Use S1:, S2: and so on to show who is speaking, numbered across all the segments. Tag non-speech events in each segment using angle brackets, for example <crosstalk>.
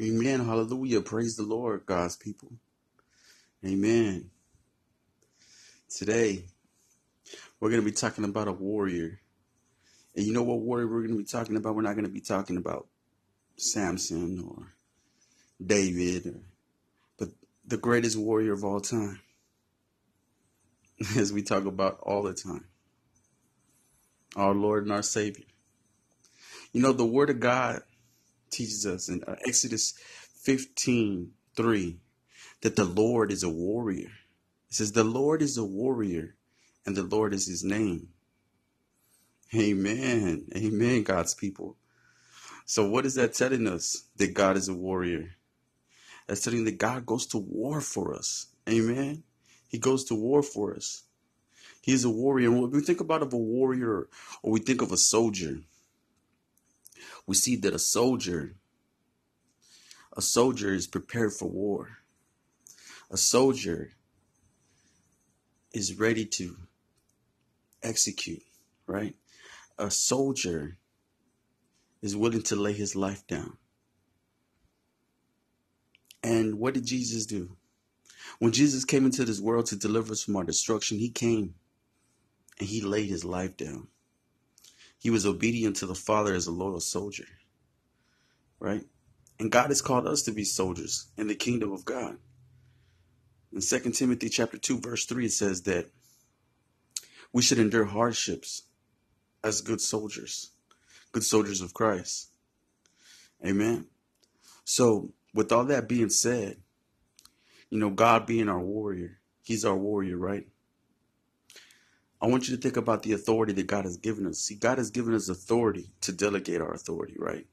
S1: Amen. Hallelujah. Praise the Lord, God's people. Amen. Today, we're going to be talking about a warrior. And you know what warrior we're going to be talking about? We're not going to be talking about Samson or David, or, but the greatest warrior of all time, <laughs> as we talk about all the time. Our Lord and our Savior. You know, the Word of God teaches us in uh, Exodus 15 3 that the Lord is a warrior. It says, The Lord is a warrior, and the Lord is his name. Amen. Amen, God's people. So, what is that telling us? That God is a warrior. That's telling that God goes to war for us. Amen. He goes to war for us. He's a warrior. And when we think about of a warrior or we think of a soldier, we see that a soldier a soldier is prepared for war. A soldier is ready to execute, right? A soldier is willing to lay his life down. And what did Jesus do? When Jesus came into this world to deliver us from our destruction, he came and he laid his life down. He was obedient to the Father as a loyal soldier. Right? And God has called us to be soldiers in the kingdom of God. In 2 Timothy chapter 2, verse 3, it says that we should endure hardships as good soldiers, good soldiers of Christ. Amen. So, with all that being said, you know, God being our warrior, He's our warrior, right? I want you to think about the authority that God has given us. See, God has given us authority to delegate our authority, right?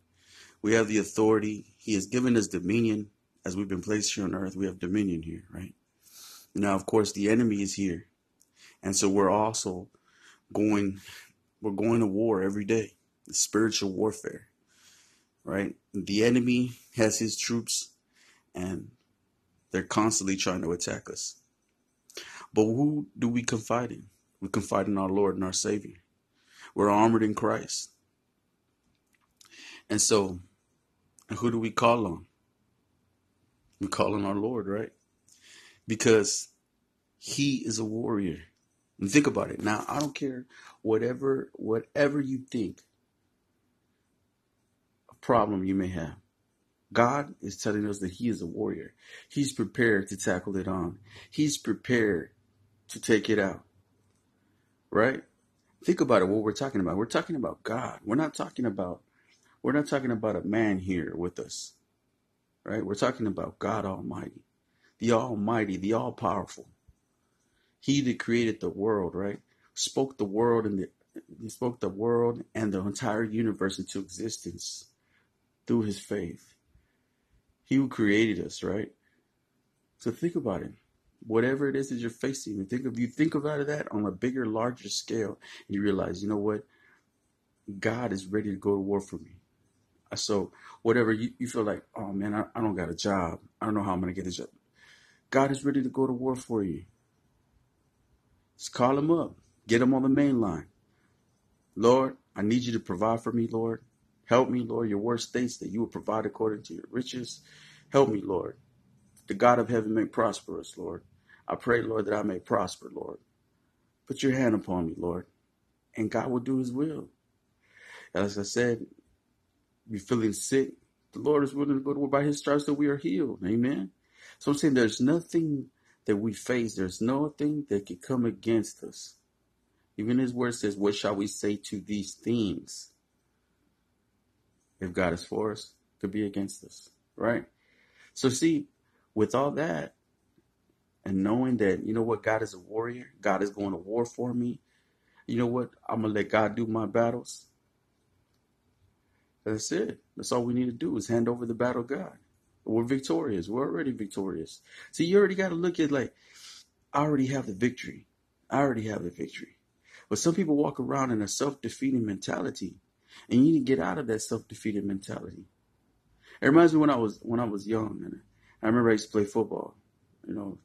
S1: We have the authority. He has given us dominion. As we've been placed here on earth, we have dominion here, right? Now, of course, the enemy is here. And so we're also going, we're going to war every day, spiritual warfare, right? The enemy has his troops and they're constantly trying to attack us. But who do we confide in? We confide in our Lord and our Savior. We're armored in Christ. And so, who do we call on? We call on our Lord, right? Because He is a warrior. And think about it. Now, I don't care whatever whatever you think a problem you may have. God is telling us that He is a warrior. He's prepared to tackle it on. He's prepared to take it out right? Think about it. What we're talking about. We're talking about God. We're not talking about. We're not talking about a man here with us, right? We're talking about God Almighty, the Almighty, the All Powerful. He that created the world, right? Spoke the world and the he spoke the world and the entire universe into existence through his faith. He who created us, right? So think about it whatever it is that you're facing. And think of you think about that on a bigger, larger scale, and you realize, you know what, God is ready to go to war for me. Uh, so whatever you, you feel like, oh man, I, I don't got a job. I don't know how I'm gonna get a job. God is ready to go to war for you. Just call him up. Get him on the main line. Lord, I need you to provide for me, Lord. Help me, Lord. Your word states that you will provide according to your riches. Help me, Lord. The God of heaven may prosper us, Lord. I pray, Lord, that I may prosper, Lord. Put your hand upon me, Lord, and God will do his will. As I said, you're feeling sick, the Lord is willing to go to war by his stripes that we are healed. Amen. So I'm saying there's nothing that we face, there's nothing that can come against us. Even his word says, What shall we say to these things? If God is for us, could be against us, right? So see, with all that, and knowing that, you know what, God is a warrior, God is going to war for me, you know what, I'm to let God do my battles. That's it. That's all we need to do is hand over the battle God. We're victorious. We're already victorious. See, you already got to look at like, I already have the victory. I already have the victory. But some people walk around in a self-defeating mentality, and you need to get out of that self-defeating mentality. It reminds me when I was when I was young, and I remember I used to play football. You know,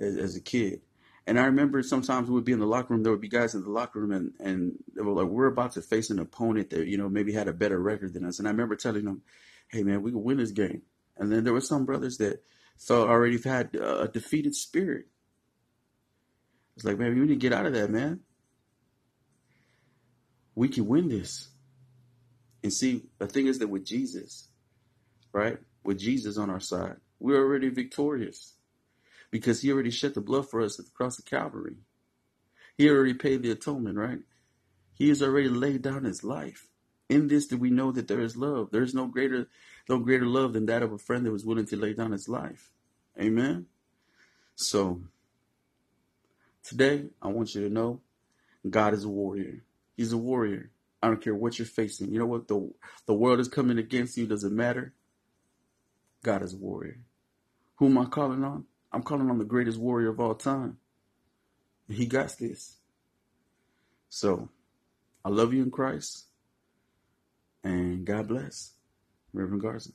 S1: as, as a kid. And I remember sometimes we would be in the locker room. There would be guys in the locker room, and and they were like, "We're about to face an opponent that you know maybe had a better record than us." And I remember telling them, "Hey man, we can win this game." And then there were some brothers that thought already had a defeated spirit. It's like, man, we need to get out of that, man. We can win this. And see, the thing is that with Jesus, right? With Jesus on our side, we're already victorious because he already shed the blood for us at the cross of Calvary. He already paid the atonement, right? He has already laid down his life. In this do we know that there is love. There's no greater no greater love than that of a friend that was willing to lay down his life. Amen. So today I want you to know God is a warrior. He's a warrior. I don't care what you're facing. You know what? The the world is coming against you. Doesn't matter. God is a warrior. Who am I calling on? I'm calling on the greatest warrior of all time. He got this. So, I love you in Christ. And God bless. Reverend Garza.